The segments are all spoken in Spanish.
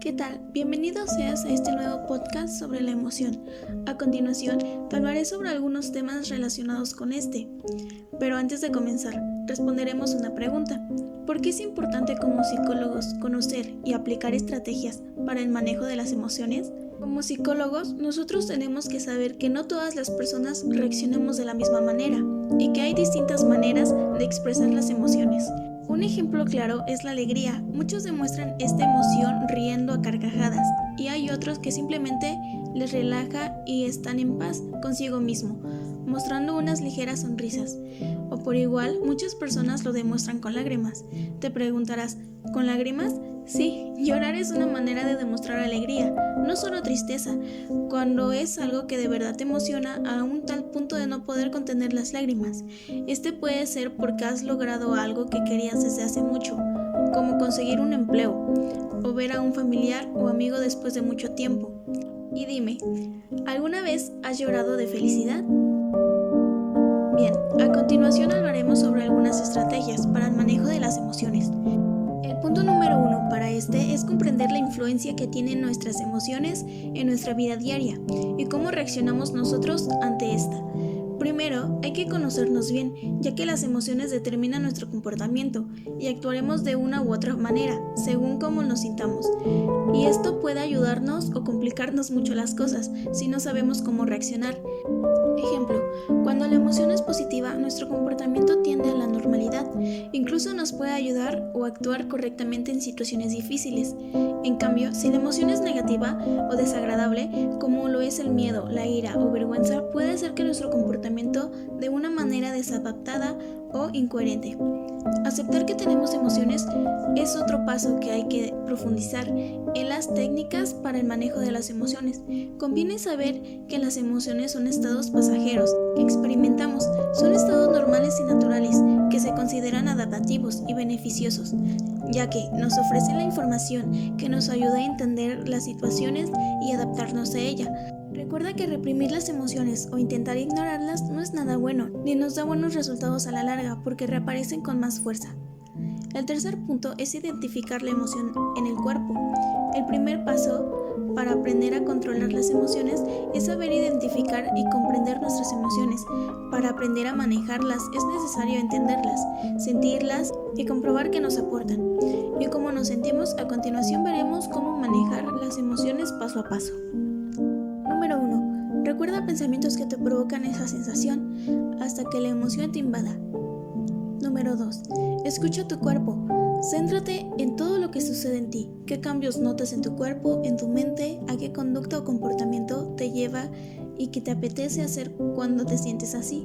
¿Qué tal? Bienvenido seas a este nuevo podcast sobre la emoción. A continuación, hablaré sobre algunos temas relacionados con este. Pero antes de comenzar, responderemos una pregunta. ¿Por qué es importante como psicólogos conocer y aplicar estrategias para el manejo de las emociones? Como psicólogos, nosotros tenemos que saber que no todas las personas reaccionamos de la misma manera y que hay distintas maneras de expresar las emociones. Un ejemplo claro es la alegría. Muchos demuestran esta emoción riendo a carcajadas y hay otros que simplemente les relaja y están en paz consigo mismo, mostrando unas ligeras sonrisas. O por igual, muchas personas lo demuestran con lágrimas. Te preguntarás, ¿con lágrimas? Sí, llorar es una manera de demostrar alegría, no solo tristeza, cuando es algo que de verdad te emociona a un tal punto de no poder contener las lágrimas. Este puede ser porque has logrado algo que querías desde hace mucho, como conseguir un empleo, o ver a un familiar o amigo después de mucho tiempo. Y dime, ¿alguna vez has llorado de felicidad? Bien, a continuación hablaremos sobre algunas estrategias para el manejo de las emociones. El punto número uno para este es comprender la influencia que tienen nuestras emociones en nuestra vida diaria y cómo reaccionamos nosotros ante esta. Primero, hay que conocernos bien, ya que las emociones determinan nuestro comportamiento y actuaremos de una u otra manera, según cómo nos sintamos. Y esto puede ayudarnos o complicarnos mucho las cosas si no sabemos cómo reaccionar. Ejemplo, cuando la emoción es positiva, nuestro comportamiento tiende a la normalidad. Incluso nos puede ayudar o actuar correctamente en situaciones difíciles. En cambio, si la emoción es negativa o desagradable, como lo es el miedo, la ira o vergüenza, puede hacer que nuestro comportamiento de una manera desadaptada o incoherente. Aceptar que tenemos emociones es otro paso que hay que profundizar en las técnicas para el manejo de las emociones. Conviene saber que las emociones son estados pasajeros que experimentamos, son estados normales y naturales que se consideran adaptativos y beneficiosos, ya que nos ofrecen la información que nos ayuda a entender las situaciones y adaptarnos a ella. Recuerda que reprimir las emociones o intentar ignorarlas no es nada bueno, ni nos da buenos resultados a la larga porque reaparecen con más fuerza. El tercer punto es identificar la emoción en el cuerpo. El primer paso para aprender a controlar las emociones es saber identificar y comprender nuestras emociones. Para aprender a manejarlas es necesario entenderlas, sentirlas y comprobar que nos aportan. Y cómo nos sentimos, a continuación veremos cómo manejar las emociones paso a paso. Número 1. Recuerda pensamientos que te provocan esa sensación hasta que la emoción te invada. Número 2. Escucha tu cuerpo. Céntrate en todo lo que sucede en ti, qué cambios notas en tu cuerpo, en tu mente, a qué conducta o comportamiento te lleva y qué te apetece hacer cuando te sientes así.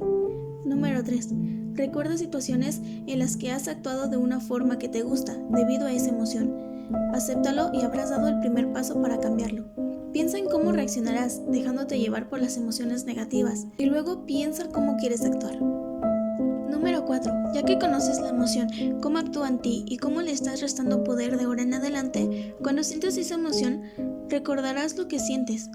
Número 3. Recuerda situaciones en las que has actuado de una forma que te gusta debido a esa emoción. Acéptalo y habrás dado el primer paso para cambiarlo. Piensa en cómo reaccionarás dejándote llevar por las emociones negativas y luego piensa cómo quieres actuar. Número 4. Ya que conoces la emoción, cómo actúa en ti y cómo le estás restando poder de ahora en adelante, cuando sientes esa emoción, recordarás lo que sientes,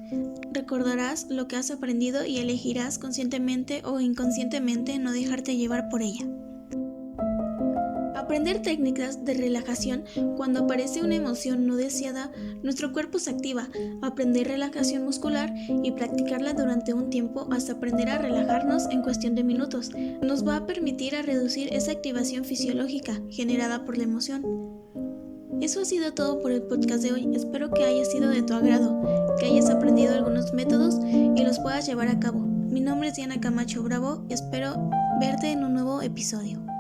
recordarás lo que has aprendido y elegirás conscientemente o inconscientemente no dejarte llevar por ella. Aprender técnicas de relajación cuando aparece una emoción no deseada, nuestro cuerpo se activa. Aprender relajación muscular y practicarla durante un tiempo hasta aprender a relajarnos en cuestión de minutos nos va a permitir a reducir esa activación fisiológica generada por la emoción. Eso ha sido todo por el podcast de hoy. Espero que haya sido de tu agrado, que hayas aprendido algunos métodos y los puedas llevar a cabo. Mi nombre es Diana Camacho Bravo. Espero verte en un nuevo episodio.